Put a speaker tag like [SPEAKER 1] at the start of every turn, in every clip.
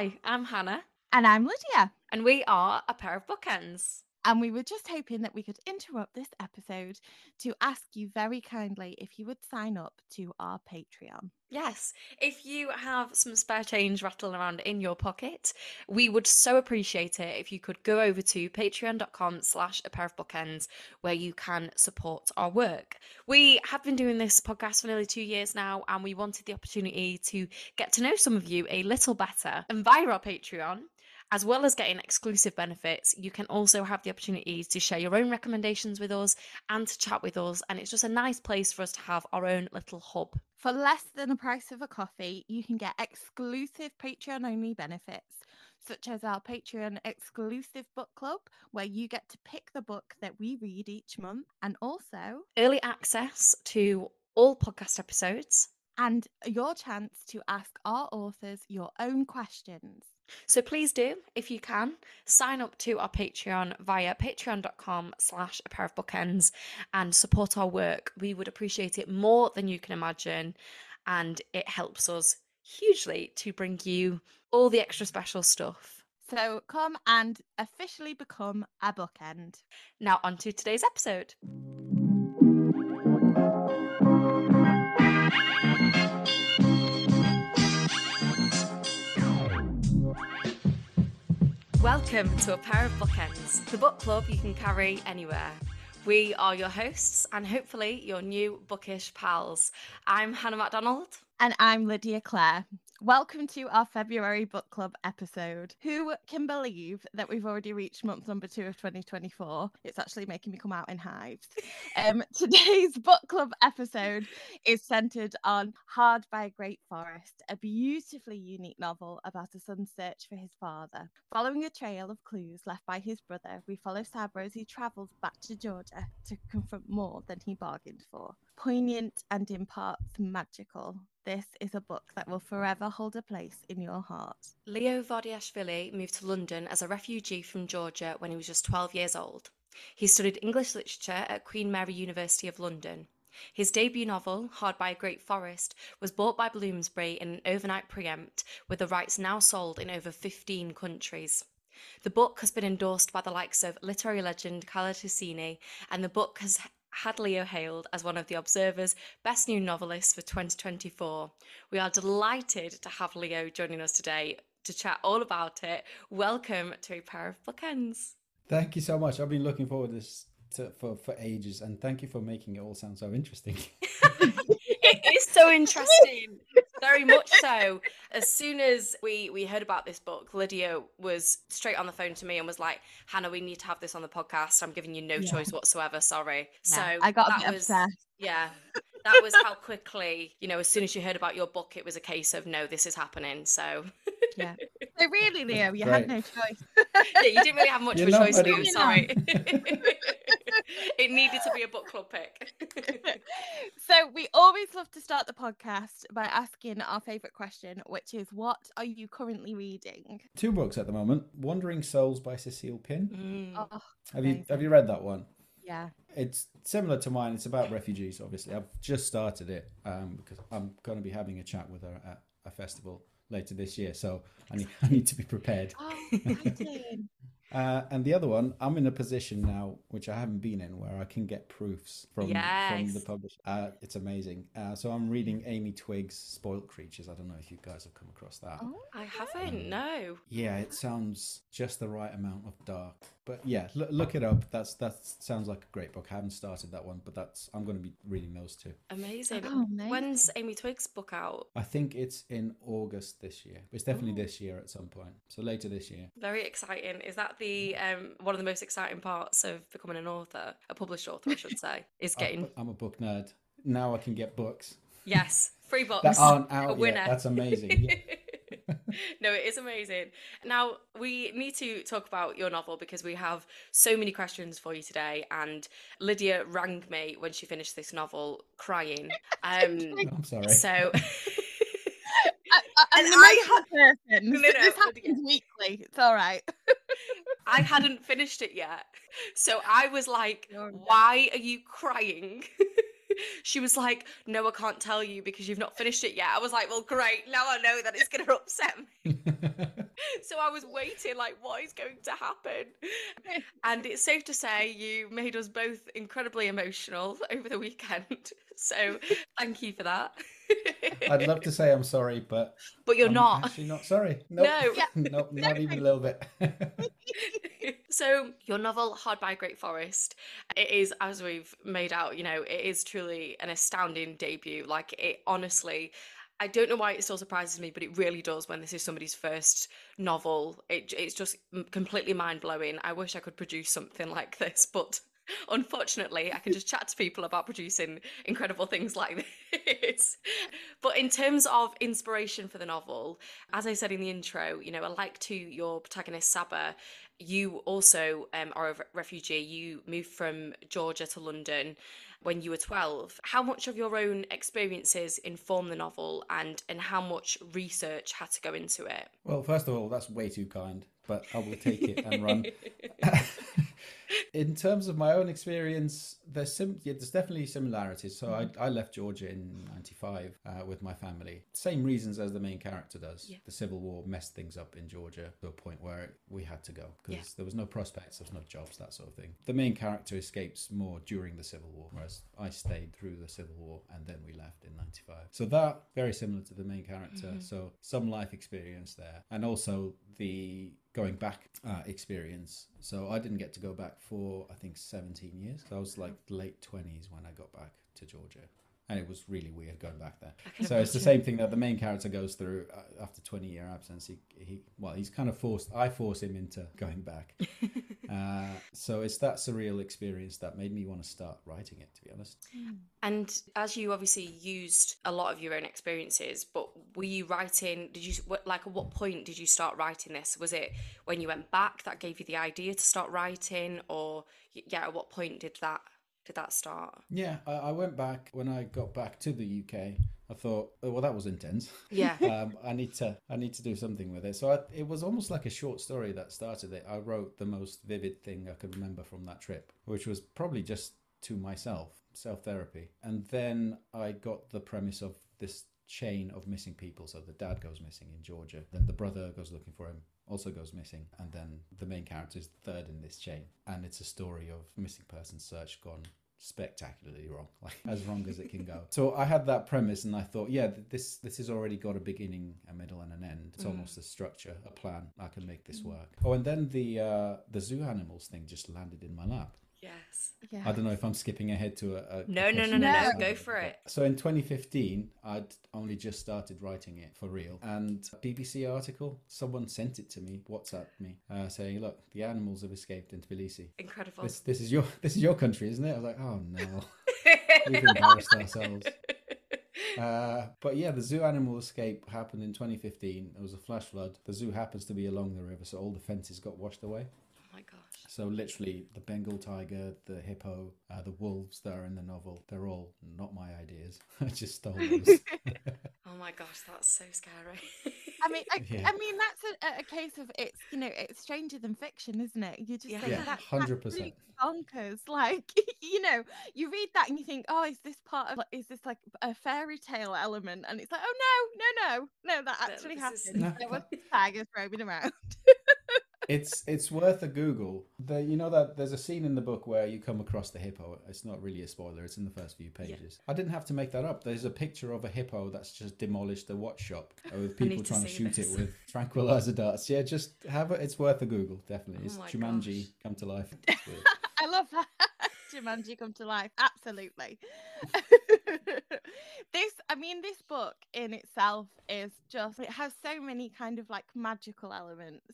[SPEAKER 1] Hi, I'm Hannah.
[SPEAKER 2] And I'm Lydia.
[SPEAKER 1] And we are a pair of bookends.
[SPEAKER 2] And we were just hoping that we could interrupt this episode to ask you very kindly if you would sign up to our Patreon.
[SPEAKER 1] Yes, if you have some spare change rattling around in your pocket, we would so appreciate it if you could go over to patreon.com slash a pair of bookends where you can support our work. We have been doing this podcast for nearly two years now and we wanted the opportunity to get to know some of you a little better. And via our Patreon, as well as getting exclusive benefits, you can also have the opportunity to share your own recommendations with us and to chat with us. And it's just a nice place for us to have our own little hub.
[SPEAKER 2] For less than the price of a coffee, you can get exclusive Patreon only benefits, such as our Patreon exclusive book club, where you get to pick the book that we read each month, and also
[SPEAKER 1] early access to all podcast episodes.
[SPEAKER 2] And your chance to ask our authors your own questions.
[SPEAKER 1] So please do, if you can, sign up to our Patreon via patreon.com slash a pair of bookends and support our work. We would appreciate it more than you can imagine. And it helps us hugely to bring you all the extra special stuff.
[SPEAKER 2] So come and officially become a bookend.
[SPEAKER 1] Now on to today's episode. Welcome to A Pair of Bookends, the book club you can carry anywhere. We are your hosts and hopefully your new bookish pals. I'm Hannah MacDonald.
[SPEAKER 2] And I'm Lydia Clare. Welcome to our February book club episode. Who can believe that we've already reached month number two of 2024? It's actually making me come out in hives. Um, today's book club episode is centered on Hard by a Great Forest, a beautifully unique novel about a son's search for his father. Following a trail of clues left by his brother, we follow Saba as he travels back to Georgia to confront more than he bargained for. Poignant and in parts magical, this is a book that will forever hold a place in your heart.
[SPEAKER 1] Leo Vardiashvili moved to London as a refugee from Georgia when he was just 12 years old. He studied English literature at Queen Mary University of London. His debut novel, Hard by a Great Forest, was bought by Bloomsbury in an overnight preempt, with the rights now sold in over 15 countries. The book has been endorsed by the likes of literary legend Khaled Hosseini, and the book has had Leo hailed as one of the Observer's best new novelists for 2024. We are delighted to have Leo joining us today to chat all about it. Welcome to a pair of bookends.
[SPEAKER 3] Thank you so much. I've been looking forward to this to, for for ages, and thank you for making it all sound so interesting.
[SPEAKER 1] it is so interesting very much so. As soon as we we heard about this book, Lydia was straight on the phone to me and was like, "Hannah, we need to have this on the podcast. I'm giving you no yeah. choice whatsoever. Sorry." Yeah, so
[SPEAKER 2] I got that was obsessed.
[SPEAKER 1] yeah. That was how quickly, you know, as soon as you heard about your book, it was a case of no, this is happening. So
[SPEAKER 2] yeah. So really, Leo, you had no choice.
[SPEAKER 1] yeah, you didn't really have much You're of a choice, Leo. Sorry. it needed to be a book club pick.
[SPEAKER 2] so we always love to start the podcast by asking our favourite question, which is what are you currently reading?
[SPEAKER 3] Two books at the moment. Wandering Souls by Cecile Pin.
[SPEAKER 2] Mm. Oh,
[SPEAKER 3] have you have you read that one?
[SPEAKER 2] Yeah.
[SPEAKER 3] It's similar to mine. It's about refugees, obviously. I've just started it um, because I'm going to be having a chat with her at a festival later this year. So I need, I need to be prepared.
[SPEAKER 2] Oh,
[SPEAKER 3] Uh, and the other one, I'm in a position now, which I haven't been in, where I can get proofs from, yes. from the publisher. Uh, it's amazing. Uh, so I'm reading Amy Twigg's Spoilt Creatures. I don't know if you guys have come across that.
[SPEAKER 1] Oh, I haven't, um, no.
[SPEAKER 3] Yeah, it sounds just the right amount of dark. But yeah, l- look it up. That's that sounds like a great book. I haven't started that one, but that's I'm going to be reading those two.
[SPEAKER 1] Amazing. Oh, When's Amy Twigg's book out?
[SPEAKER 3] I think it's in August this year. It's definitely oh. this year at some point. So later this year.
[SPEAKER 1] Very exciting. Is that the um, one of the most exciting parts of becoming an author, a published author, I should say, is getting.
[SPEAKER 3] I'm a book nerd. Now I can get books.
[SPEAKER 1] Yes, free books.
[SPEAKER 3] that aren't out a winner. Yet. That's amazing.
[SPEAKER 1] no, it is amazing. Now, we need to talk about your novel because we have so many questions for you today. And Lydia rang me when she finished this novel crying. Um,
[SPEAKER 3] I'm sorry.
[SPEAKER 1] So.
[SPEAKER 2] Uh, uh, uh, I, I, person. No, no, this happens weekly. It's all right.
[SPEAKER 1] I hadn't finished it yet. So I was like, why are you crying? She was like, no, I can't tell you because you've not finished it yet. I was like, well, great. Now I know that it's going to upset me. so I was waiting, like, what is going to happen? And it's safe to say you made us both incredibly emotional over the weekend. So thank you for that.
[SPEAKER 3] I'd love to say I'm sorry, but
[SPEAKER 1] but you're
[SPEAKER 3] I'm
[SPEAKER 1] not.
[SPEAKER 3] Actually, not sorry. Nope.
[SPEAKER 1] No,
[SPEAKER 3] yeah. nope, not even a little bit.
[SPEAKER 1] So your novel hard by great forest it is as we've made out you know it is truly an astounding debut like it honestly I don't know why it still surprises me, but it really does when this is somebody's first novel. It, it's just completely mind blowing. I wish I could produce something like this, but unfortunately, I can just chat to people about producing incredible things like this. but in terms of inspiration for the novel, as I said in the intro, you know, like to your protagonist Saba, you also um, are a refugee. You moved from Georgia to London when you were 12. How much of your own experiences inform the novel and, and how much research had to go into it?
[SPEAKER 3] Well, first of all, that's way too kind, but I will take it and run. in terms of my own experience, there's sim- yeah, there's definitely similarities. So mm-hmm. I, I left Georgia in '95 uh, with my family. Same reasons as the main character does. Yeah. The civil war messed things up in Georgia to a point where we had to go because yeah. there was no prospects, there was no jobs, that sort of thing. The main character escapes more during the civil war, whereas I stayed through the civil war and then we left '95. So that very similar to the main character. Mm-hmm. So some life experience there, and also the going back uh, experience. So I didn't get to go back for I think 17 years. So I was like late 20s when I got back to Georgia. And it was really weird going back there. So it's the same thing that the main character goes through uh, after 20 year absence. He, he, well, he's kind of forced. I force him into going back. uh, so it's that surreal experience that made me want to start writing it. To be honest.
[SPEAKER 1] And as you obviously used a lot of your own experiences, but were you writing? Did you like at what point did you start writing this? Was it when you went back that gave you the idea to start writing, or yeah, at what point did that did that start?
[SPEAKER 3] Yeah, I, I went back when I got back to the UK. I thought, oh, well, that was intense.
[SPEAKER 1] Yeah.
[SPEAKER 3] um, I need to, I need to do something with it. So I, it was almost like a short story that started it. I wrote the most vivid thing I could remember from that trip, which was probably just to myself, self therapy. And then I got the premise of this chain of missing people. So the dad goes missing in Georgia, then the brother goes looking for him, also goes missing, and then the main character is third in this chain. And it's a story of missing person search gone spectacularly wrong, like as wrong as it can go. So I had that premise, and I thought, yeah, this this has already got a beginning, a middle, and an end. It's mm. almost a structure, a plan. I can make this work. Oh, and then the uh, the zoo animals thing just landed in my lap.
[SPEAKER 1] Yes.
[SPEAKER 2] Yeah.
[SPEAKER 3] I don't know if I'm skipping ahead to a. a
[SPEAKER 1] no, no, no, no, no. Go for it.
[SPEAKER 3] So in 2015, I'd only just started writing it for real, and a BBC article, someone sent it to me, WhatsApp me, uh, saying, "Look, the animals have escaped in Tbilisi.
[SPEAKER 1] Incredible.
[SPEAKER 3] This, this is your this is your country, isn't it?" I was like, "Oh no, we've embarrassed ourselves." Uh, but yeah, the zoo animal escape happened in 2015. It was a flash flood. The zoo happens to be along the river, so all the fences got washed away. So literally, the Bengal tiger, the hippo, uh, the wolves that are in the novel, they're all not my ideas. I just stole those.
[SPEAKER 1] oh my gosh, that's so scary.
[SPEAKER 2] I mean, I, yeah. I mean that's a, a, case of it's you know it's stranger than fiction, isn't it? You just yeah, think yeah, hundred percent bonkers. Like you know, you read that and you think, oh, is this part of is this like a fairy tale element? And it's like, oh no, no, no, no, that actually no, happened. Is... No. There was tigers roaming around
[SPEAKER 3] it's it's worth a Google. The, you know that there's a scene in the book where you come across the hippo. It's not really a spoiler. It's in the first few pages. Yeah. I didn't have to make that up. There's a picture of a hippo that's just demolished a watch shop with people trying to, to shoot this. it with tranquilizer darts. Yeah, just have it. It's worth a Google. Definitely. Oh it's oh Jumanji gosh. come to life.
[SPEAKER 2] I love that. Jumanji come to life. Absolutely. this, I mean, this book in itself is just, it has so many kind of like magical elements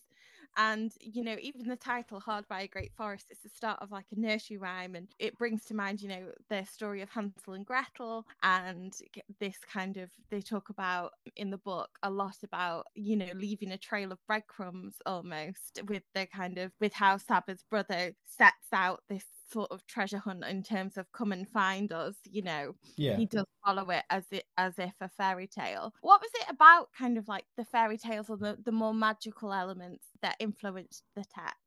[SPEAKER 2] and, you know, even the title, Hard by a Great Forest, it's the start of like a nursery rhyme. And it brings to mind, you know, the story of Hansel and Gretel. And this kind of, they talk about in the book a lot about, you know, leaving a trail of breadcrumbs almost with the kind of, with how Saba's brother sets out this sort of treasure hunt in terms of come and find us you know
[SPEAKER 3] yeah.
[SPEAKER 2] he does follow it as it as if a fairy tale. What was it about kind of like the fairy tales or the, the more magical elements that influenced the text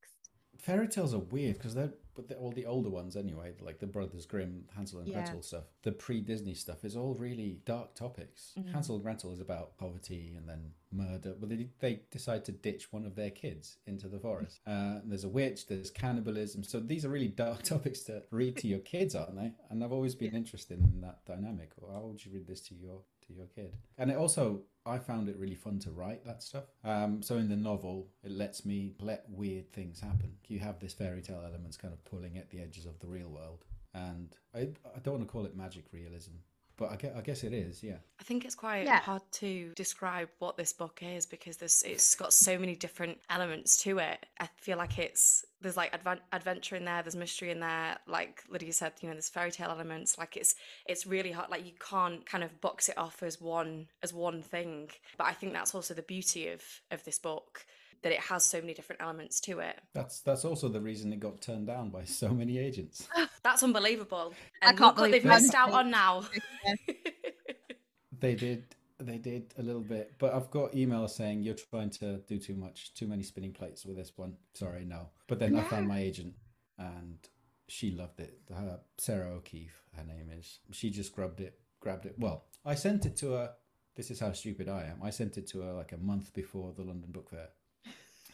[SPEAKER 3] fairy tales are weird because they're but they're all the older ones anyway, like the Brothers Grimm, Hansel and yeah. Gretel stuff. The pre-Disney stuff is all really dark topics. Mm-hmm. Hansel and Gretel is about poverty and then murder, but they, they decide to ditch one of their kids into the forest. Uh, there's a witch, there's cannibalism. So these are really dark topics to read to your kids, aren't they? And I've always been interested in that dynamic. How would you read this to your to your kid. And it also, I found it really fun to write that stuff. Um, so in the novel, it lets me let weird things happen. You have this fairy tale elements kind of pulling at the edges of the real world. And I, I don't want to call it magic realism, but I guess, I guess it is, yeah.
[SPEAKER 1] I think it's quite yeah. hard to describe what this book is because there's it's got so many different elements to it. I feel like it's there's like adv- adventure in there, there's mystery in there. Like Lydia said, you know, there's fairy tale elements. Like it's it's really hard. Like you can't kind of box it off as one as one thing. But I think that's also the beauty of of this book that it has so many different elements to it.
[SPEAKER 3] That's that's also the reason it got turned down by so many agents.
[SPEAKER 1] that's unbelievable. And I can't look what they've missed out on now.
[SPEAKER 3] they did they did a little bit, but I've got emails saying you're trying to do too much, too many spinning plates with this one. Sorry, no. But then I found my agent and she loved it. Her, Sarah O'Keefe, her name is. She just grabbed it, grabbed it. Well, I sent it to her. This is how stupid I am. I sent it to her like a month before the London Book Fair.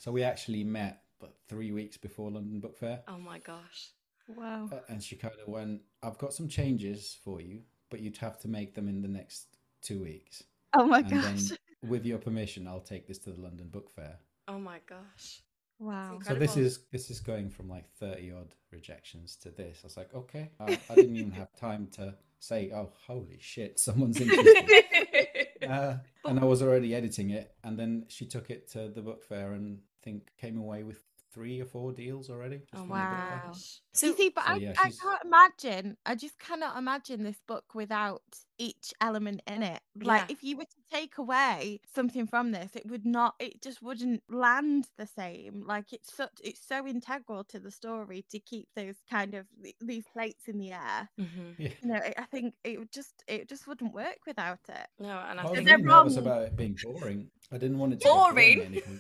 [SPEAKER 3] So we actually met, but three weeks before London Book Fair.
[SPEAKER 1] Oh my gosh!
[SPEAKER 2] Wow.
[SPEAKER 3] Uh, and she kind of went, "I've got some changes for you, but you'd have to make them in the next two weeks."
[SPEAKER 2] Oh my and gosh!
[SPEAKER 3] Then, with your permission, I'll take this to the London Book Fair.
[SPEAKER 1] Oh my gosh!
[SPEAKER 2] Wow.
[SPEAKER 3] So this is this is going from like thirty odd rejections to this. I was like, okay, I, I didn't even have time to say, oh, holy shit, someone's interested. uh, and I was already editing it, and then she took it to the book fair and think came away with three or four deals already.
[SPEAKER 2] Oh wow! So, see, but so, I, yeah, I can't imagine. I just cannot imagine this book without each element in it. Like, yeah. if you were to take away something from this, it would not. It just wouldn't land the same. Like, it's such. It's so integral to the story to keep those kind of these plates in the air. Mm-hmm. Yeah. You know, I think it would just. It just wouldn't work without it.
[SPEAKER 1] No, and I,
[SPEAKER 3] I think was about it being boring. I didn't want it to
[SPEAKER 1] boring.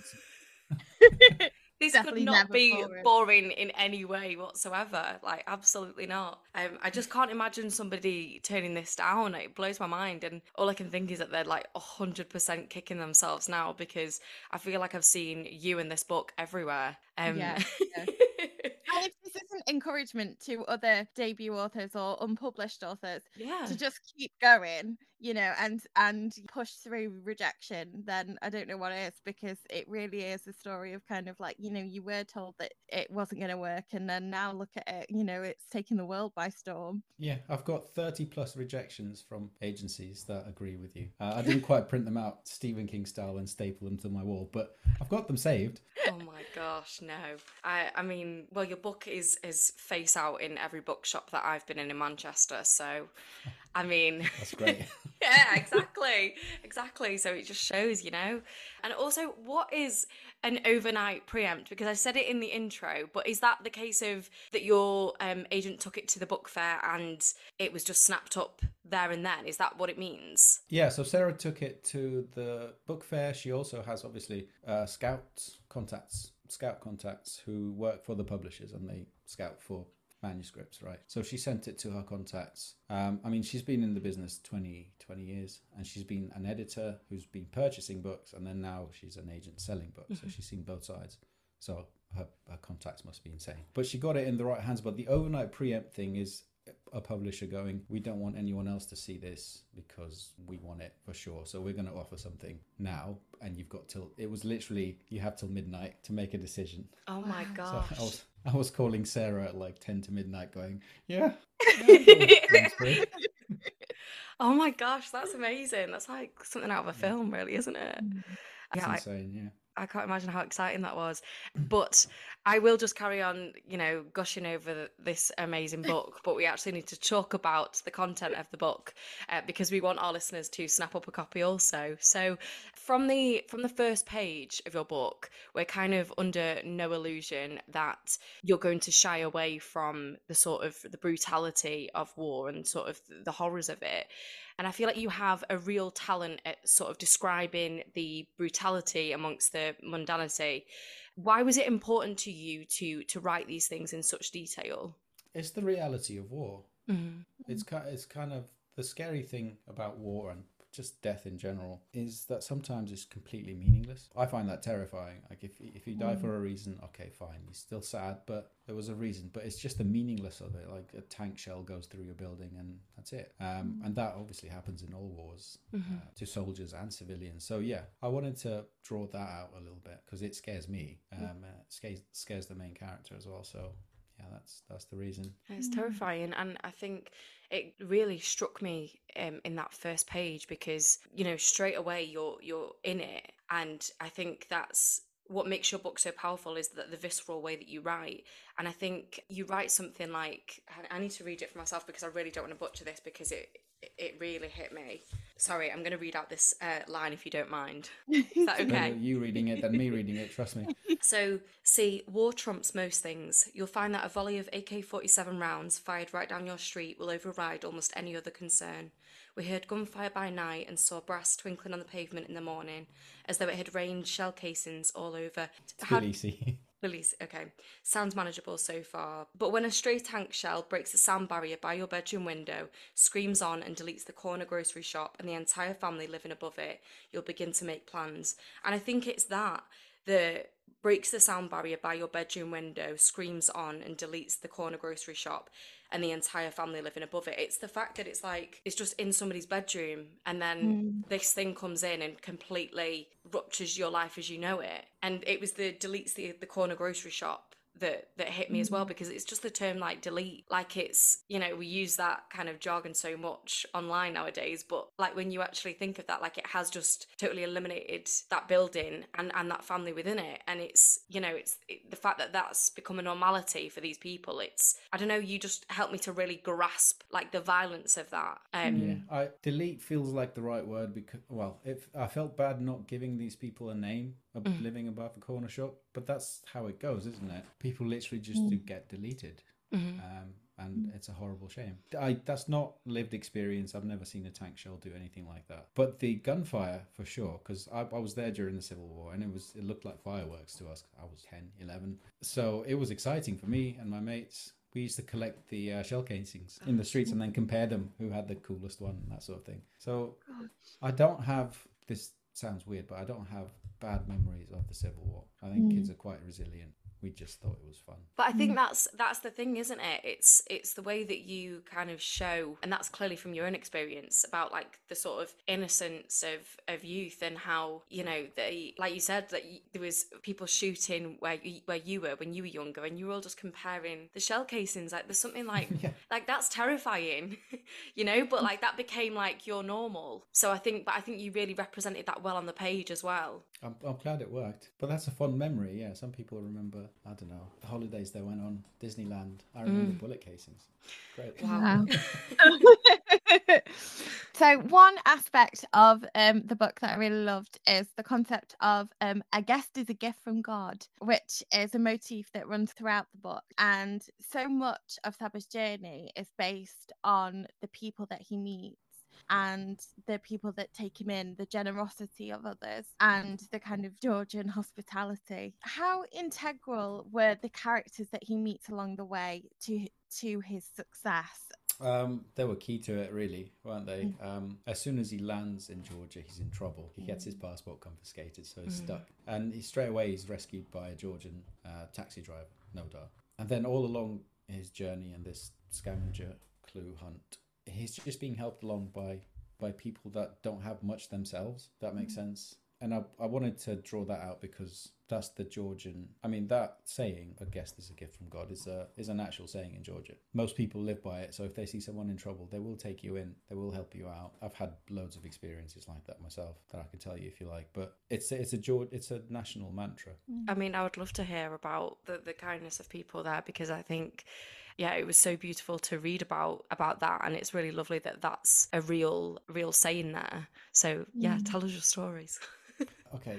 [SPEAKER 1] this Definitely could not be boring. boring. in any way whatsoever. Like, absolutely not. Um, I just can't imagine somebody turning this down. It blows my mind. And all I can think is that they're like 100% kicking themselves now because I feel like I've seen you in this book everywhere. Um, yeah. yeah.
[SPEAKER 2] And if this isn't encouragement to other debut authors or unpublished authors
[SPEAKER 1] yeah.
[SPEAKER 2] to just keep going, you know, and and push through rejection, then I don't know what it is because it really is a story of kind of like, you know, you were told that it wasn't going to work and then now look at it, you know, it's taking the world by storm.
[SPEAKER 3] Yeah, I've got 30 plus rejections from agencies that agree with you. Uh, I didn't quite print them out Stephen King style and staple them to my wall, but I've got them saved.
[SPEAKER 1] Oh my gosh, no. I I mean, well your book is is face out in every bookshop that I've been in in Manchester, so I mean,
[SPEAKER 3] that's great.
[SPEAKER 1] yeah, exactly, exactly. So it just shows, you know. And also, what is an overnight preempt? Because I said it in the intro, but is that the case of that your um, agent took it to the book fair and it was just snapped up there and then? Is that what it means?
[SPEAKER 3] Yeah. So Sarah took it to the book fair. She also has obviously uh, scouts contacts, scout contacts who work for the publishers and they scout for manuscripts, right? So she sent it to her contacts. Um, I mean, she's been in the business 20, 20 years and she's been an editor who's been purchasing books and then now she's an agent selling books. Mm-hmm. So she's seen both sides. So her, her contacts must be insane. But she got it in the right hands. But the overnight preempt thing is a publisher going, we don't want anyone else to see this because we want it for sure. So we're going to offer something now. And you've got till, it was literally, you have till midnight to make a decision.
[SPEAKER 1] Oh my gosh.
[SPEAKER 3] So was, I was calling Sarah at like 10 to midnight going, yeah.
[SPEAKER 1] oh my gosh, that's amazing. That's like something out of a film, really, isn't it?
[SPEAKER 3] That's yeah, insane, yeah.
[SPEAKER 1] I can't imagine how exciting that was. But I will just carry on, you know, gushing over this amazing book. But we actually need to talk about the content of the book uh, because we want our listeners to snap up a copy also. So from the from the first page of your book, we're kind of under no illusion that you're going to shy away from the sort of the brutality of war and sort of the horrors of it. And I feel like you have a real talent at sort of describing the brutality amongst the mundanity. Why was it important to you to to write these things in such detail?
[SPEAKER 3] It's the reality of war. Mm-hmm. It's it's kind of the scary thing about war and just death in general is that sometimes it's completely meaningless. I find that terrifying. Like if if you die mm. for a reason, okay, fine, you're still sad, but there was a reason. But it's just the meaningless of it. Like a tank shell goes through your building, and that's it. Um, mm. and that obviously happens in all wars mm-hmm. uh, to soldiers and civilians. So yeah, I wanted to draw that out a little bit because it scares me. Um, uh, scares scares the main character as well. So yeah, that's that's the reason.
[SPEAKER 1] It's terrifying, and I think it really struck me um, in that first page because you know straight away you're you're in it, and I think that's what makes your book so powerful is that the visceral way that you write and i think you write something like i need to read it for myself because i really don't want to butcher this because it it really hit me. Sorry, I'm going to read out this uh, line if you don't mind. Is that okay?
[SPEAKER 3] you reading it than me reading it, trust me.
[SPEAKER 1] So, see, war trumps most things. You'll find that a volley of AK 47 rounds fired right down your street will override almost any other concern. We heard gunfire by night and saw brass twinkling on the pavement in the morning, as though it had rained shell casings all over.
[SPEAKER 3] It's How, easy.
[SPEAKER 1] Release, okay. Sounds manageable so far. But when a stray tank shell breaks the sound barrier by your bedroom window, screams on, and deletes the corner grocery shop and the entire family living above it, you'll begin to make plans. And I think it's that that breaks the sound barrier by your bedroom window, screams on, and deletes the corner grocery shop and the entire family living above it. It's the fact that it's like it's just in somebody's bedroom and then mm. this thing comes in and completely ruptures your life as you know it. And it was the deletes the the corner grocery shop that that hit me as well mm. because it's just the term like delete. Like it's you know we use that kind of jargon so much online nowadays but like when you actually think of that like it has just totally eliminated that building and and that family within it. And it's you know it's it, the fact that that's become a normality for these people it's i don't know you just help me to really grasp like the violence of that. Um
[SPEAKER 3] yeah. I delete feels like the right word because well if i felt bad not giving these people a name mm. living above a corner shop. But that's how it goes, isn't it? People literally just mm. do get deleted. Mm-hmm. Um, and it's a horrible shame. I that's not lived experience. I've never seen a tank shell do anything like that. But the gunfire for sure, because I, I, was there during the Civil War, and it was it looked like fireworks to us. I was 10, 11. so it was exciting for me and my mates. We used to collect the uh, shell casings in the streets and then compare them who had the coolest one, that sort of thing. So I don't have this sounds weird, but I don't have bad memories of the Civil War. I think mm. kids are quite resilient we just thought it was fun.
[SPEAKER 1] But I think mm. that's that's the thing, isn't it? It's it's the way that you kind of show, and that's clearly from your own experience about like the sort of innocence of of youth and how you know they, like you said, that there was people shooting where you, where you were when you were younger, and you were all just comparing the shell casings. Like there's something like yeah. like that's terrifying, you know. But like that became like your normal. So I think, but I think you really represented that well on the page as well.
[SPEAKER 3] I'm, I'm glad it worked. But that's a fun memory. Yeah, some people remember I don't know, the holidays they went on Disneyland. I remember mm. bullet casings. Great. Wow.
[SPEAKER 2] so one aspect of um, the book that I really loved is the concept of um, a guest is a gift from God, which is a motif that runs throughout the book. And so much of Saba's journey is based on the people that he meets and the people that take him in, the generosity of others, and the kind of Georgian hospitality. How integral were the characters that he meets along the way to to his success?
[SPEAKER 3] Um, they were key to it, really, weren't they? Mm. Um, as soon as he lands in Georgia, he's in trouble. He gets his passport confiscated, so he's mm. stuck. And he, straight away, he's rescued by a Georgian uh, taxi driver, Nodar. And then all along his journey and this scavenger clue hunt, he's just being helped along by by people that don't have much themselves. That makes mm-hmm. sense. And I, I wanted to draw that out because that's the Georgian. I mean, that saying, "I guess this is a gift from God," is a is an actual saying in Georgia. Most people live by it. So if they see someone in trouble, they will take you in. They will help you out. I've had loads of experiences like that myself that I could tell you if you like. But it's it's a George, it's a national mantra.
[SPEAKER 1] I mean, I would love to hear about the the kindness of people there because I think yeah, it was so beautiful to read about about that, and it's really lovely that that's a real real saying there. So yeah, mm. tell us your stories.
[SPEAKER 3] okay,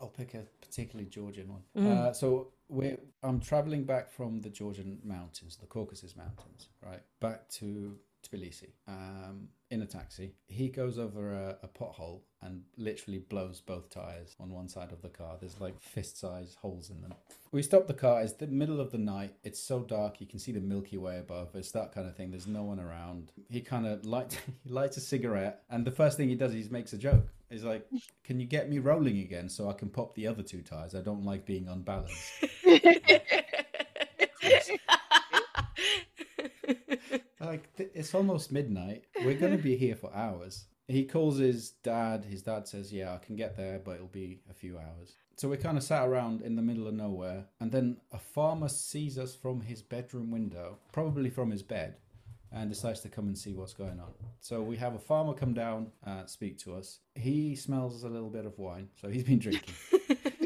[SPEAKER 3] I'll pick a particularly Georgian one. Mm. Uh, so we I'm traveling back from the Georgian mountains, the Caucasus Mountains, right, back to Tbilisi um, in a taxi. He goes over a, a pothole and literally blows both tires on one side of the car. There's like fist size holes in them. We stop the car. It's the middle of the night. It's so dark. You can see the Milky Way above. It's that kind of thing. There's no one around. He kind of lights, he lights a cigarette. And the first thing he does is he makes a joke. He's like, Can you get me rolling again so I can pop the other two tires? I don't like being unbalanced. like it's almost midnight. We're gonna be here for hours. He calls his dad. His dad says, "Yeah, I can get there, but it'll be a few hours." So we kind of sat around in the middle of nowhere, and then a farmer sees us from his bedroom window, probably from his bed, and decides to come and see what's going on. So we have a farmer come down and speak to us. He smells a little bit of wine, so he's been drinking.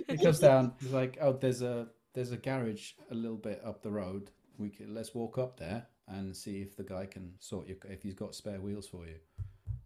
[SPEAKER 3] he comes down. He's like, "Oh, there's a there's a garage a little bit up the road. We can, let's walk up there and see if the guy can sort you if he's got spare wheels for you.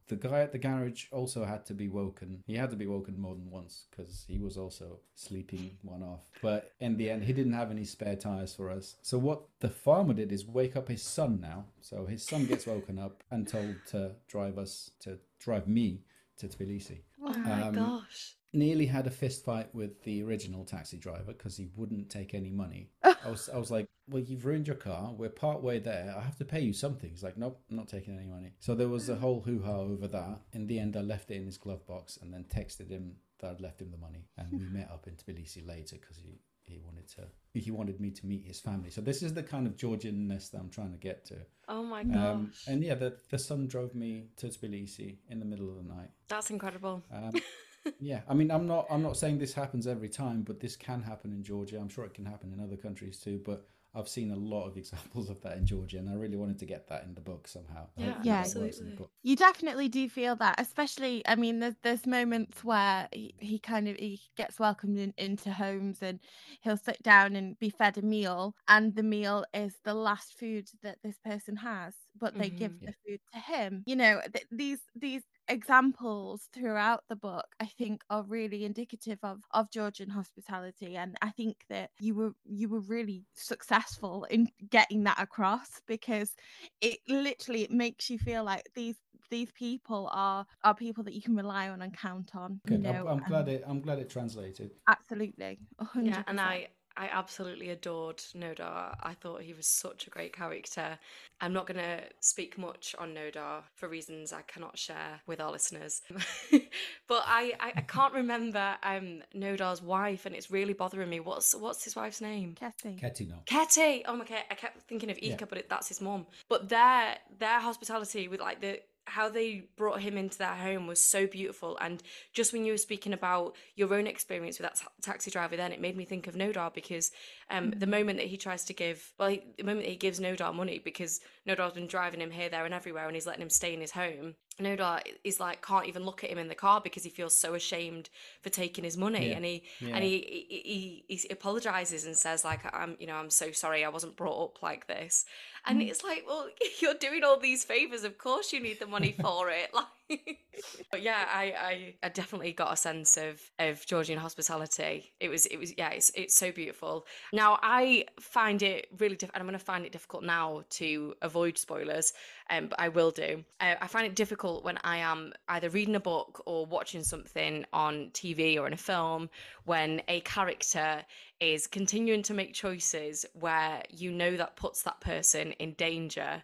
[SPEAKER 3] The guy at the garage also had to be woken. He had to be woken more than once because he was also sleeping one off. But in the end, he didn't have any spare tires for us. So what the farmer did is wake up his son now. So his son gets woken up and told to drive us to drive me to Tbilisi.
[SPEAKER 1] Oh my um, gosh
[SPEAKER 3] nearly had a fist fight with the original taxi driver because he wouldn't take any money. I was I was like, "Well, you've ruined your car. We're part way there. I have to pay you something." He's like, "Nope, I'm not taking any money." So there was a whole hoo ha over that. In the end, I left it in his glove box and then texted him that I'd left him the money, and we met up in Tbilisi later because he he wanted to he wanted me to meet his family. So this is the kind of Georgianness that I'm trying to get to.
[SPEAKER 1] Oh my gosh! Um,
[SPEAKER 3] and yeah, the the son drove me to Tbilisi in the middle of the night.
[SPEAKER 1] That's incredible. Um,
[SPEAKER 3] yeah, I mean, I'm not I'm not saying this happens every time, but this can happen in Georgia. I'm sure it can happen in other countries too. But I've seen a lot of examples of that in Georgia, and I really wanted to get that in the book somehow.
[SPEAKER 1] Yeah, yeah, absolutely.
[SPEAKER 2] You definitely do feel that, especially. I mean, there's there's moments where he, he kind of he gets welcomed in, into homes, and he'll sit down and be fed a meal, and the meal is the last food that this person has, but they mm-hmm. give the food to him. You know, th- these these examples throughout the book i think are really indicative of of georgian hospitality and i think that you were you were really successful in getting that across because it literally it makes you feel like these these people are are people that you can rely on and count on
[SPEAKER 3] Good. You know? I'm, I'm glad it i'm glad it translated
[SPEAKER 2] absolutely 100%.
[SPEAKER 1] yeah and i I absolutely adored Nodar. I thought he was such a great character. I'm not going to speak much on Nodar for reasons I cannot share with our listeners. but I, I, I, can't remember um, Nodar's wife, and it's really bothering me. What's what's his wife's name?
[SPEAKER 2] Ketty.
[SPEAKER 3] Ketty, no.
[SPEAKER 1] Ketty. Oh my god, I kept thinking of Ika, yeah. but it, that's his mom. But their their hospitality with like the how they brought him into their home was so beautiful. And just when you were speaking about your own experience with that t- taxi driver, then it made me think of Nodar because um, the moment that he tries to give, well, he, the moment he gives Nodar money because Nodar's been driving him here, there, and everywhere, and he's letting him stay in his home. Nodar is like can't even look at him in the car because he feels so ashamed for taking his money, yeah. and he yeah. and he, he he, he apologizes and says like I'm you know I'm so sorry I wasn't brought up like this, and mm. it's like well you're doing all these favors of course you need the money for it like but yeah, I, I, I definitely got a sense of of Georgian hospitality. It was it was yeah, it's it's so beautiful. Now I find it really difficult. I'm going to find it difficult now to avoid spoilers, um, but I will do. Uh, I find it difficult when I am either reading a book or watching something on TV or in a film when a character is continuing to make choices where you know that puts that person in danger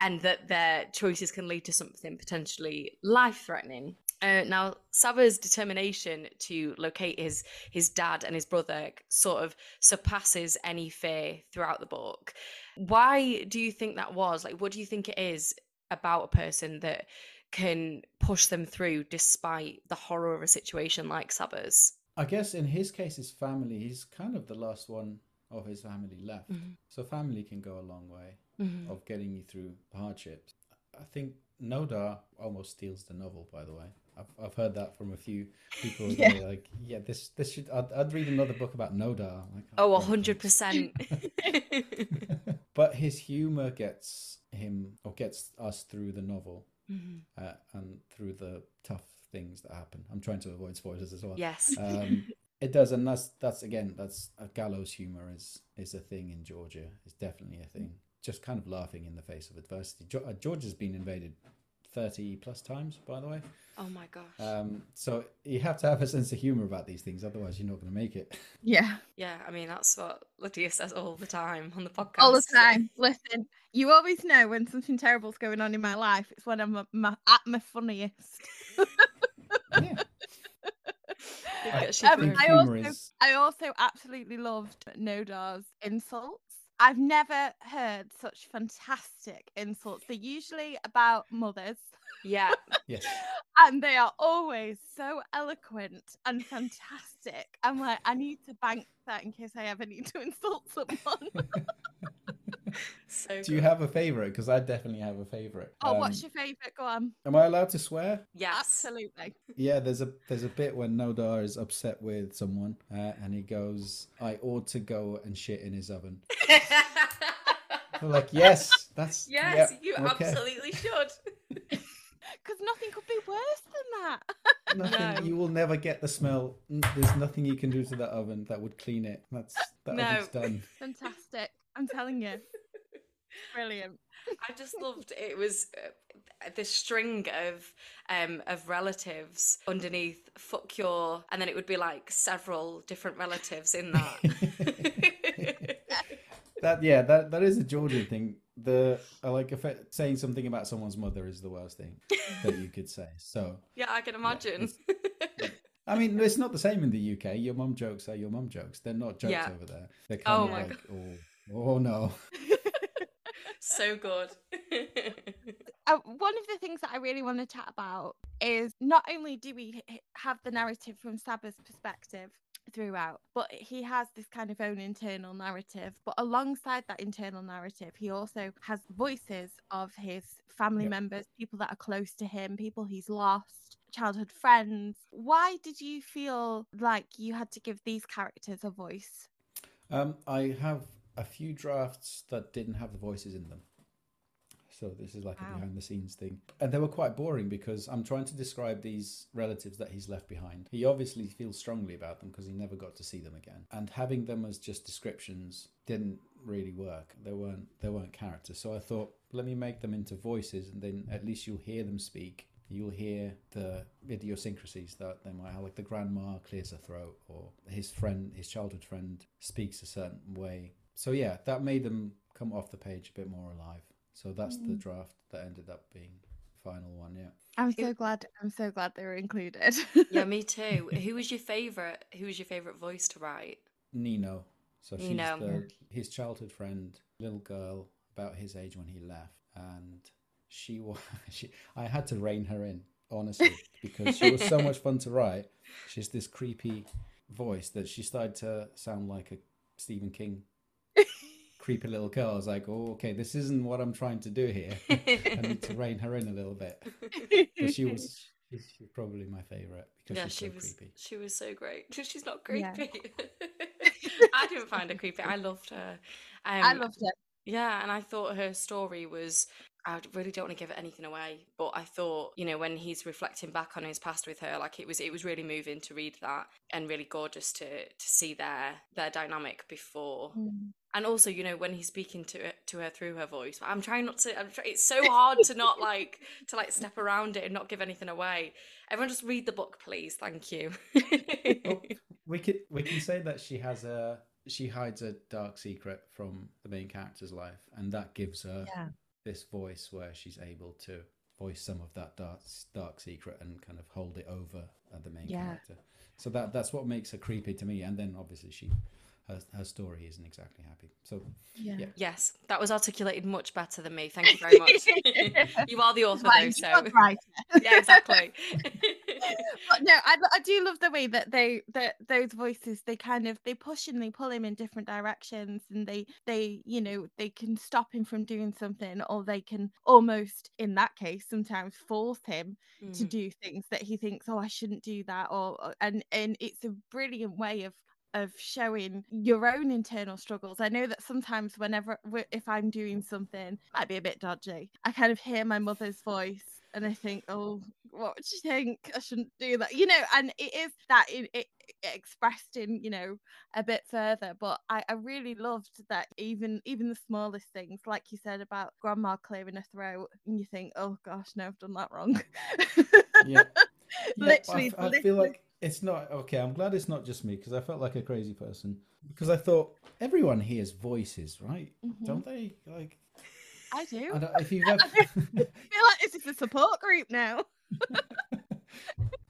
[SPEAKER 1] and that their choices can lead to something potentially life threatening. Uh, now, Saba's determination to locate his his dad and his brother sort of surpasses any fear throughout the book. Why do you think that was? Like, what do you think it is about a person that can push them through despite the horror of a situation like Saba's?
[SPEAKER 3] I guess in his case, his family, he's kind of the last one of his family left. Mm-hmm. So family can go a long way mm-hmm. of getting you through hardships. I think Nodar almost steals the novel. By the way, I've I've heard that from a few people. yeah. Like, yeah, this this should. I'd, I'd read another book about Nodar. Like,
[SPEAKER 1] oh, hundred percent.
[SPEAKER 3] But his humor gets him or gets us through the novel mm-hmm. uh, and through the tough things that happen. I'm trying to avoid spoilers as well.
[SPEAKER 1] Yes.
[SPEAKER 3] Um, it does, and that's that's again that's gallows humor is is a thing in Georgia. It's definitely a thing just kind of laughing in the face of adversity. Uh, Georgia's been invaded 30 plus times, by the way.
[SPEAKER 1] Oh my gosh.
[SPEAKER 3] Um, so you have to have a sense of humor about these things, otherwise you're not going to make it.
[SPEAKER 2] Yeah.
[SPEAKER 1] Yeah, I mean that's what Lydia says all the time on the podcast.
[SPEAKER 2] All the time. Listen, you always know when something terrible's going on in my life. It's when I'm my, at my funniest. yeah. I, um, I, also, is... I also absolutely loved Nodar's insults. I've never heard such fantastic insults. They're usually about mothers.
[SPEAKER 1] Yeah.
[SPEAKER 3] yes.
[SPEAKER 2] And they are always so eloquent and fantastic. I'm like, I need to bank that in case I ever need to insult someone.
[SPEAKER 1] so
[SPEAKER 3] Do you have a favorite? Because I definitely have a favorite.
[SPEAKER 2] Oh, um, what's your favorite? Go on.
[SPEAKER 3] Am I allowed to swear?
[SPEAKER 1] Yes,
[SPEAKER 2] absolutely.
[SPEAKER 3] Yeah, there's a there's a bit when Nodar is upset with someone, uh, and he goes, "I ought to go and shit in his oven." I'm like, yes, that's
[SPEAKER 1] yes, you okay. absolutely should.
[SPEAKER 2] Because nothing could be worse than that.
[SPEAKER 3] Nothing. No. You will never get the smell. There's nothing you can do to that oven that would clean it. That's that no. oven's done.
[SPEAKER 2] Fantastic. I'm telling you. Brilliant.
[SPEAKER 1] I just loved it was uh, the string of um of relatives underneath fuck your and then it would be like several different relatives in that.
[SPEAKER 3] that yeah, that that is a Georgian thing. The I like if it, saying something about someone's mother is the worst thing that you could say. So
[SPEAKER 1] Yeah, I can imagine.
[SPEAKER 3] Yeah, I mean, it's not the same in the UK. Your mum jokes are your mum jokes. They're not jokes yeah. over there. They're kind oh of like, God. oh, oh no
[SPEAKER 1] so good.
[SPEAKER 2] uh, one of the things that I really want to chat about is not only do we have the narrative from Saba's perspective throughout, but he has this kind of own internal narrative. But alongside that internal narrative, he also has voices of his family yep. members, people that are close to him, people he's lost, childhood friends. Why did you feel like you had to give these characters a voice?
[SPEAKER 3] Um, I have a few drafts that didn't have the voices in them. So this is like wow. a behind the scenes thing. And they were quite boring because I'm trying to describe these relatives that he's left behind. He obviously feels strongly about them because he never got to see them again. And having them as just descriptions didn't really work. They weren't they weren't characters. So I thought, let me make them into voices and then at least you'll hear them speak. You'll hear the idiosyncrasies that they might have, like the grandma clears her throat, or his friend, his childhood friend, speaks a certain way so yeah, that made them come off the page a bit more alive. So that's mm. the draft that ended up being the final one. Yeah.
[SPEAKER 2] I'm so glad. I'm so glad they were included.
[SPEAKER 1] yeah, me too. Who was your favorite? Who was your favorite voice to write?
[SPEAKER 3] Nino. So she's Nino. the, his childhood friend, little girl about his age when he left, and she was. She, I had to rein her in honestly because she was so much fun to write. She's this creepy voice that she started to sound like a Stephen King creepy little girl. I was like, oh, okay, this isn't what I'm trying to do here. I need to rein her in a little bit. But she was she's, she's probably my favorite because yeah, she's she so
[SPEAKER 1] was,
[SPEAKER 3] creepy.
[SPEAKER 1] She was so great. She's not creepy. Yeah. I didn't find her creepy. I loved her.
[SPEAKER 2] Um, I loved her.
[SPEAKER 1] Yeah, and I thought her story was I really don't want to give anything away, but I thought, you know, when he's reflecting back on his past with her, like it was it was really moving to read that and really gorgeous to to see their their dynamic before. Mm. And also, you know, when he's speaking to to her through her voice, I'm trying not to. I'm try, it's so hard to not like to like step around it and not give anything away. Everyone, just read the book, please. Thank you.
[SPEAKER 3] well, we could we can say that she has a she hides a dark secret from the main character's life, and that gives her yeah this voice where she's able to voice some of that dark dark secret and kind of hold it over the main yeah. character. So that that's what makes her creepy to me. And then obviously she her, her story isn't exactly happy. So yeah. yeah.
[SPEAKER 1] Yes, that was articulated much better than me. Thank you very much. you are the author, though, so
[SPEAKER 2] right.
[SPEAKER 1] yeah, exactly.
[SPEAKER 2] but no, I, I do love the way that they that those voices they kind of they push and they pull him in different directions, and they they you know they can stop him from doing something, or they can almost in that case sometimes force him mm. to do things that he thinks, oh, I shouldn't do that, or and and it's a brilliant way of of showing your own internal struggles. I know that sometimes whenever if I'm doing something might be a bit dodgy, I kind of hear my mother's voice and I think, oh, what do you think? I shouldn't do that, you know. And it is that it, it, expressed in, you know, a bit further. But I, I really loved that even even the smallest things, like you said about grandma clearing a throat, and you think, oh gosh, no, I've done that wrong.
[SPEAKER 3] yeah. literally, I, I feel like it's not okay. I'm glad it's not just me because I felt like a crazy person because I thought everyone hears voices, right? Mm-hmm. Don't they? Like,
[SPEAKER 2] I do.
[SPEAKER 3] I if you've ever...
[SPEAKER 2] I feel like this is a support group now.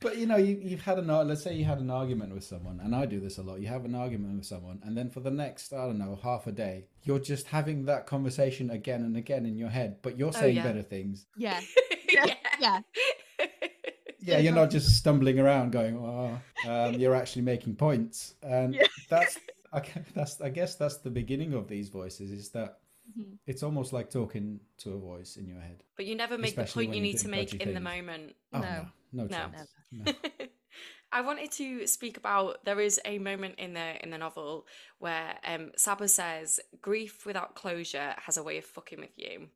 [SPEAKER 3] but you know, you, you've had an let's say you had an argument with someone, and I do this a lot. You have an argument with someone, and then for the next I don't know half a day, you're just having that conversation again and again in your head, but you're oh, saying oh, yeah. better things.
[SPEAKER 2] Yeah. yeah. yeah
[SPEAKER 3] yeah, you're not just stumbling around going, "Oh," um, you're actually making points, and yeah. that's I, that's I guess that's the beginning of these voices is that mm-hmm. it's almost like talking to a voice in your head.
[SPEAKER 1] But you never make the point you need to make in things. the moment.
[SPEAKER 3] Oh, no, no, no, chance. no.
[SPEAKER 1] I wanted to speak about there is a moment in the in the novel where um, Saba says grief without closure has a way of fucking with you.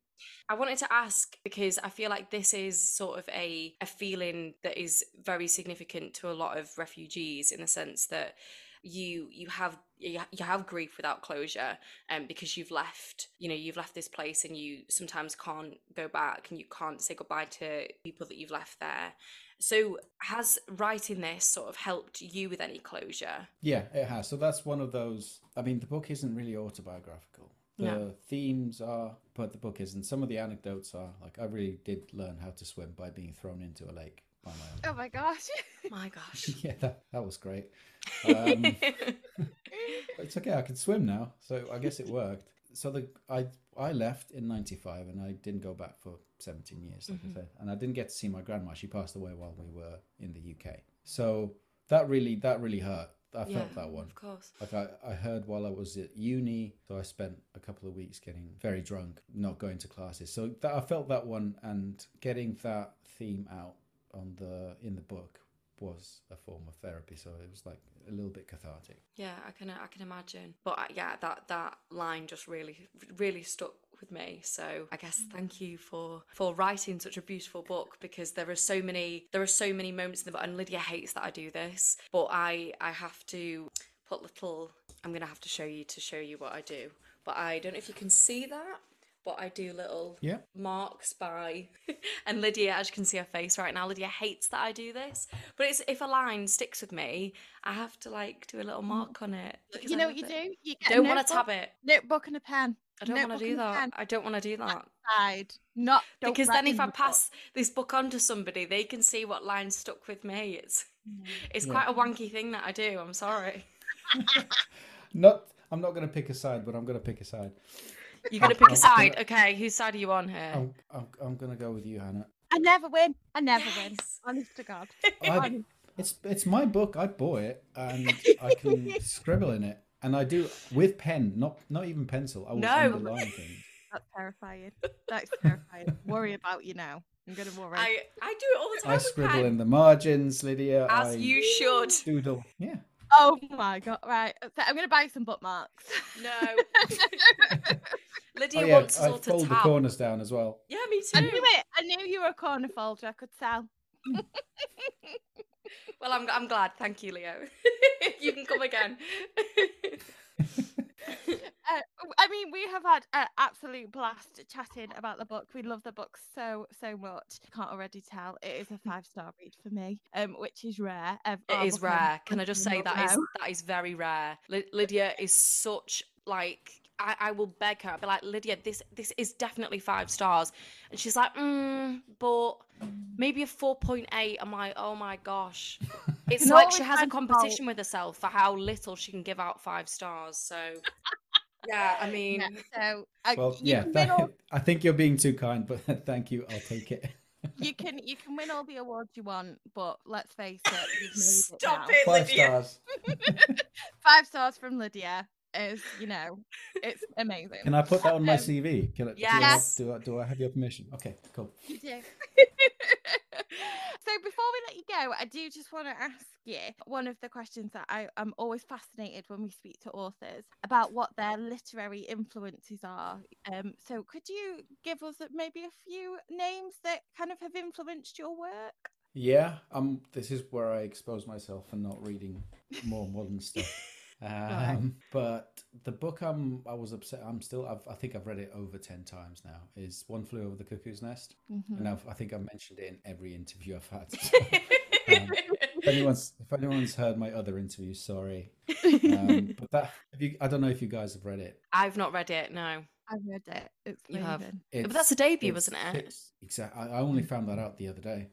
[SPEAKER 1] I wanted to ask because I feel like this is sort of a, a feeling that is very significant to a lot of refugees in the sense that you you have you have grief without closure um, because you've left you know you've left this place and you sometimes can't go back and you can't say goodbye to people that you've left there. So has writing this sort of helped you with any closure?
[SPEAKER 3] Yeah it has. So that's one of those i mean the book isn't really autobiographical the no. themes are, but the book is and Some of the anecdotes are like I really did learn how to swim by being thrown into a lake by my
[SPEAKER 2] own. Oh my gosh!
[SPEAKER 1] my gosh!
[SPEAKER 3] yeah, that that was great. Um, it's okay. I can swim now, so I guess it worked. So the I I left in '95 and I didn't go back for 17 years, like mm-hmm. I said, and I didn't get to see my grandma. She passed away while we were in the UK. So that really that really hurt I yeah, felt that one.
[SPEAKER 1] Of course.
[SPEAKER 3] Like I, I heard while I was at uni, so I spent a couple of weeks getting very drunk, not going to classes. So that I felt that one and getting that theme out on the in the book was a form of therapy. So it was like a little bit cathartic.
[SPEAKER 1] Yeah, I can I can imagine. But uh, yeah, that that line just really really stuck with me. So I guess mm. thank you for for writing such a beautiful book because there are so many there are so many moments in the book and Lydia hates that I do this, but I I have to put little I'm gonna have to show you to show you what I do. But I don't know if you can see that but I do little
[SPEAKER 3] yeah.
[SPEAKER 1] marks by and Lydia, as you can see her face right now, Lydia hates that I do this. But it's if a line sticks with me, I have to like do a little mark on it.
[SPEAKER 2] You know what you do? You
[SPEAKER 1] don't want to tab it.
[SPEAKER 2] Notebook and a pen.
[SPEAKER 1] I don't want to do that. I don't want to do that.
[SPEAKER 2] Side. Not
[SPEAKER 1] because then if I pass book. this book on to somebody, they can see what line stuck with me. It's mm. it's yeah. quite a wanky thing that I do. I'm sorry.
[SPEAKER 3] not. I'm not going to pick a side, but I'm going to pick a side.
[SPEAKER 1] You're going to pick a side. Okay, whose side are you on here?
[SPEAKER 3] I'm, I'm, I'm going to go with you, Hannah.
[SPEAKER 2] I never win. I never yes. win. Honest to God.
[SPEAKER 3] I, it's it's my book. I bought it, and I can scribble in it and I do with pen, not not even pencil. I will no. underline things.
[SPEAKER 2] That's terrifying. That's terrifying. worry about you now. I'm gonna worry.
[SPEAKER 1] I, I do it all the time. I
[SPEAKER 3] scribble pen. in the margins, Lydia.
[SPEAKER 1] As
[SPEAKER 3] I
[SPEAKER 1] you should.
[SPEAKER 3] Doodle. Yeah.
[SPEAKER 2] Oh my god! Right, I'm gonna buy some bookmarks.
[SPEAKER 1] No. Lydia oh, yeah, wants us I all to
[SPEAKER 3] fold the corners down as well.
[SPEAKER 1] Yeah, me too.
[SPEAKER 2] I knew it. I knew you were a corner folder. I could tell.
[SPEAKER 1] well, I'm I'm glad. Thank you, Leo. you can come again.
[SPEAKER 2] Uh, I mean, we have had an absolute blast chatting about the book. We love the book so so much. Can't already tell it is a five star read for me, um, which is rare.
[SPEAKER 1] it is rare. Can I just say that is that is very rare. Lydia is such like I, I, will beg her. I'll be like, Lydia, this this is definitely five stars, and she's like, mm, but maybe a four point eight. I'm like, oh my gosh, it's like she has a competition with herself for how little she can give out five stars. So. Yeah, I mean,
[SPEAKER 2] yeah, so uh,
[SPEAKER 3] well, yeah. all... I think you're being too kind, but thank you. I'll take it.
[SPEAKER 2] you can you can win all the awards you want, but let's face it,
[SPEAKER 1] Stop it,
[SPEAKER 3] Five
[SPEAKER 1] Lydia.
[SPEAKER 3] stars.
[SPEAKER 2] Five stars from Lydia. Is, you know, it's amazing.
[SPEAKER 3] Can I put that on my um, CV? Can I,
[SPEAKER 1] yes.
[SPEAKER 3] Do I, do, I, do I have your permission? Okay, cool.
[SPEAKER 2] You do. so before we let you go, I do just want to ask you one of the questions that I am always fascinated when we speak to authors about what their literary influences are. Um, so could you give us maybe a few names that kind of have influenced your work?
[SPEAKER 3] Yeah, um, this is where I expose myself and not reading more modern stuff. Um, but the book I'm I was upset I'm still I've, i think I've read it over ten times now. Is One Flew Over the Cuckoo's Nest, mm-hmm. and I've, i think I've mentioned it in every interview I've had. So, um, if anyone's if anyone's heard my other interviews, sorry. Um, but that you, I don't know if you guys have read it.
[SPEAKER 1] I've not read it. No.
[SPEAKER 2] I've read it. It's
[SPEAKER 1] you have. It's, but that's a debut, wasn't it?
[SPEAKER 3] Exactly. I, I only found that out the other day.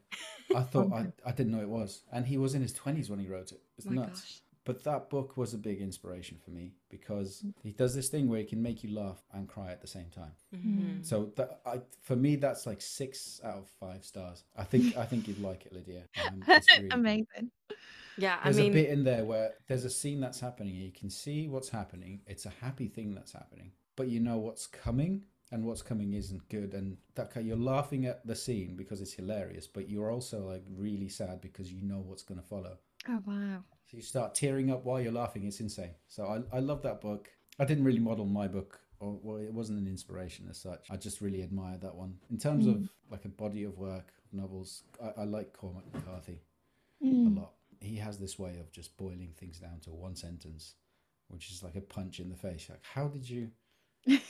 [SPEAKER 3] I thought I, I didn't know it was, and he was in his twenties when he wrote it. It's My nuts. Gosh. But that book was a big inspiration for me because he does this thing where he can make you laugh and cry at the same time. Mm-hmm. So that I, for me, that's like six out of five stars. I think I think you'd like it, Lydia.
[SPEAKER 2] Um, really Amazing.
[SPEAKER 1] Yeah,
[SPEAKER 3] there's
[SPEAKER 1] I mean,
[SPEAKER 3] a bit in there where there's a scene that's happening. You can see what's happening. It's a happy thing that's happening, but you know what's coming, and what's coming isn't good. And that you're laughing at the scene because it's hilarious, but you're also like really sad because you know what's going to follow.
[SPEAKER 2] Oh wow!
[SPEAKER 3] So you start tearing up while you're laughing. It's insane. So I, I love that book. I didn't really model my book, or well, it wasn't an inspiration as such. I just really admired that one. In terms mm. of like a body of work, novels, I, I like Cormac McCarthy mm. a lot. He has this way of just boiling things down to one sentence, which is like a punch in the face. Like, how did you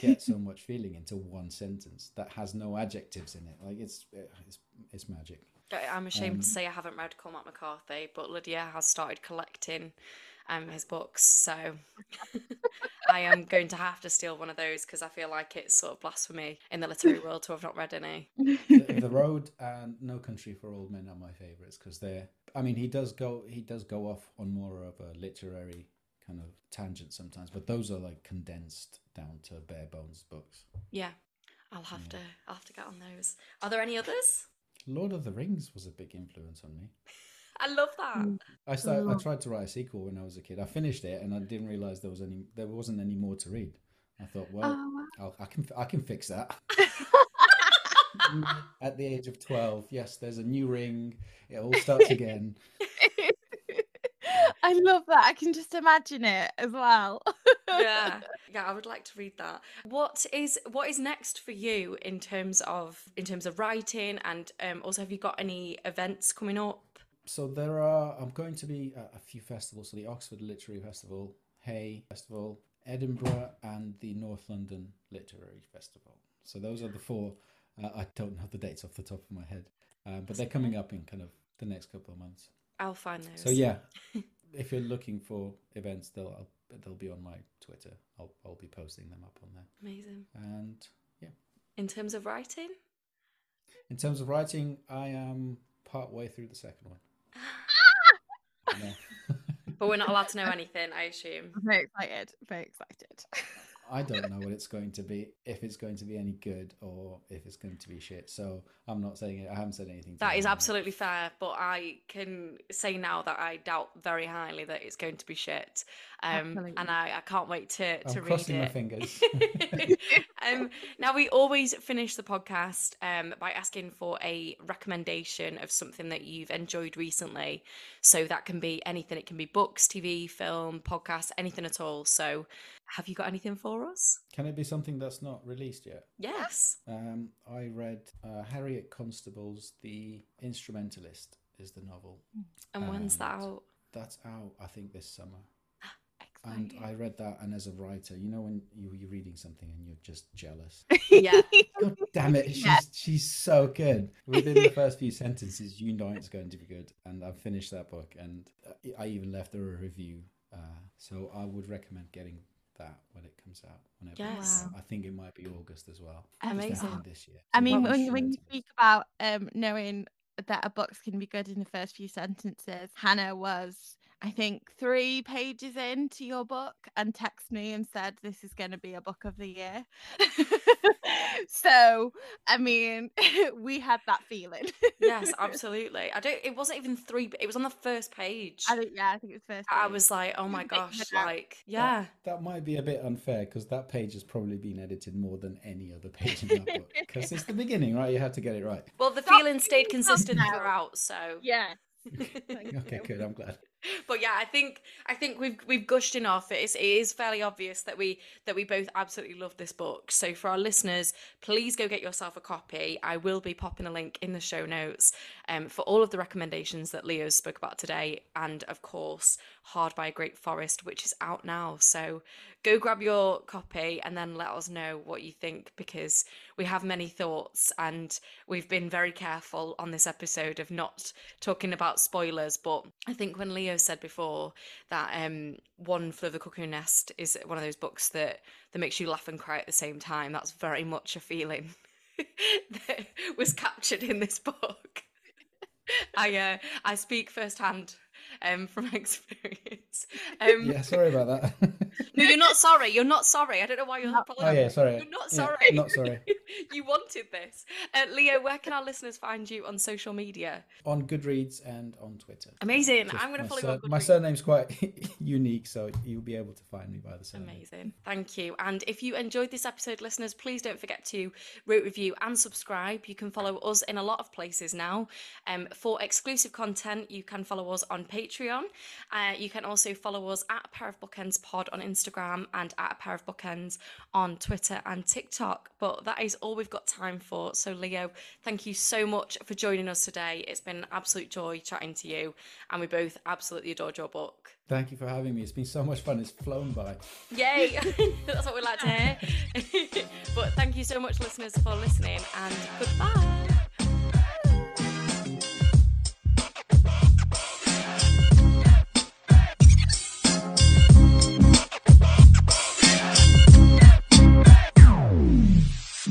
[SPEAKER 3] get so much feeling into one sentence that has no adjectives in it? Like, it's it's it's magic.
[SPEAKER 1] I'm ashamed um, to say I haven't read Cormac McCarthy, but Lydia has started collecting um, his books. So I am going to have to steal one of those because I feel like it's sort of blasphemy in the literary world to have not read any.
[SPEAKER 3] the, the, Road and No Country for Old Men are my favourites because they're. I mean, he does go he does go off on more of a literary kind of tangent sometimes, but those are like condensed down to bare bones books.
[SPEAKER 1] Yeah, I'll have yeah. to I'll have to get on those. Are there any others?
[SPEAKER 3] Lord of the Rings was a big influence on me.
[SPEAKER 1] I love that. Mm.
[SPEAKER 3] I started, I tried to write a sequel when I was a kid. I finished it and I didn't realize there was any there wasn't any more to read. I thought, well, oh, i can I can fix that. At the age of twelve, yes, there's a new ring. It all starts again.
[SPEAKER 2] I love that. I can just imagine it as well.
[SPEAKER 1] yeah. Yeah, I would like to read that. What is what is next for you in terms of in terms of writing and um, also have you got any events coming up?
[SPEAKER 3] So there are I'm going to be at a few festivals, so the Oxford Literary Festival, Hay Festival, Edinburgh and the North London Literary Festival. So those are the four. Uh, I don't have the dates off the top of my head, uh, but they're coming up in kind of the next couple of months.
[SPEAKER 1] I'll find those.
[SPEAKER 3] So yeah, if you're looking for events, they'll they'll be on my Twitter. I'll I'll be posting them up on there.
[SPEAKER 1] Amazing.
[SPEAKER 3] And yeah.
[SPEAKER 1] In terms of writing.
[SPEAKER 3] In terms of writing, I am part way through the second one.
[SPEAKER 1] but we're not allowed to know anything, I assume.
[SPEAKER 2] I'm very excited. Very excited.
[SPEAKER 3] I don't know what it's going to be, if it's going to be any good or if it's going to be shit. So I'm not saying it. I haven't said anything.
[SPEAKER 1] That is absolutely fair, but I can say now that I doubt very highly that it's going to be shit. Um, and I, I can't wait to, to
[SPEAKER 3] I'm
[SPEAKER 1] read
[SPEAKER 3] it. my fingers.
[SPEAKER 1] um, now, we always finish the podcast um, by asking for a recommendation of something that you've enjoyed recently. So that can be anything, it can be books, TV, film, podcast, anything at all. So have you got anything for us?
[SPEAKER 3] Can it be something that's not released yet?
[SPEAKER 1] Yes.
[SPEAKER 3] Um, I read uh, Harriet Constable's The Instrumentalist is the novel.
[SPEAKER 1] And when's that out?
[SPEAKER 3] That's out, I think, this summer. And I read that, and as a writer, you know when you, you're reading something and you're just jealous.
[SPEAKER 1] yeah.
[SPEAKER 3] God damn it, she's yeah. she's so good. Within the first few sentences, you know it's going to be good. And I finished that book, and I even left her a review. Uh, so I would recommend getting that when it comes out. Whenever
[SPEAKER 1] yes.
[SPEAKER 3] I think it might be August as well.
[SPEAKER 2] Amazing. This year. I mean, when, when you speak about um, knowing that a book can be good in the first few sentences, Hannah was I think, three pages into your book and text me and said, This is going to be a book of the year. so, I mean, we had that feeling.
[SPEAKER 1] yes, absolutely. I don't, it wasn't even three, it was on the first page.
[SPEAKER 2] I think, yeah, I think it was first.
[SPEAKER 1] Page. I was like, Oh my gosh, like, yeah.
[SPEAKER 3] That, that, might be a bit unfair because that page has probably been edited more than any other page in that book because it's the beginning, right? You have to get it right.
[SPEAKER 1] Well, the feeling stayed consistent throughout, so.
[SPEAKER 2] Yeah.
[SPEAKER 3] okay, good. I'm glad.
[SPEAKER 1] But yeah, I think I think we've we've gushed enough. It's it is fairly obvious that we that we both absolutely love this book. So for our listeners, please go get yourself a copy. I will be popping a link in the show notes um, for all of the recommendations that Leo spoke about today, and of course, Hard by a Great Forest, which is out now. So go grab your copy and then let us know what you think because we have many thoughts and we've been very careful on this episode of not talking about spoilers. But I think when Leo said before that um, One Flew the Cuckoo Nest is one of those books that, that makes you laugh and cry at the same time, that's very much a feeling that was captured in this book. I uh, I speak firsthand um, from experience. Um,
[SPEAKER 3] yeah, sorry about that.
[SPEAKER 1] no, you're not sorry. You're not sorry. I don't know why you're apologizing.
[SPEAKER 3] Oh yeah, sorry.
[SPEAKER 1] You're not sorry.
[SPEAKER 3] Yeah, not sorry.
[SPEAKER 1] you wanted this, uh, Leo. Where can our listeners find you on social media?
[SPEAKER 3] On Goodreads and on Twitter.
[SPEAKER 1] Amazing. Just I'm going to follow sur- you
[SPEAKER 3] My surname's quite unique, so you'll be able to find me by the surname.
[SPEAKER 1] Amazing. Thank you. And if you enjoyed this episode, listeners, please don't forget to rate, review, and subscribe. You can follow us in a lot of places now. Um, for exclusive content, you can follow us on Patreon. Uh, you can also follow us at pair of bookends pod on Instagram and at a pair of bookends on Twitter and TikTok. But that is all we've got time for. So, Leo, thank you so much for joining us today. It's been an absolute joy chatting to you, and we both absolutely adored your book.
[SPEAKER 3] Thank you for having me. It's been so much fun. It's flown by.
[SPEAKER 1] Yay! That's what we like to hear. but thank you so much, listeners, for listening, and goodbye.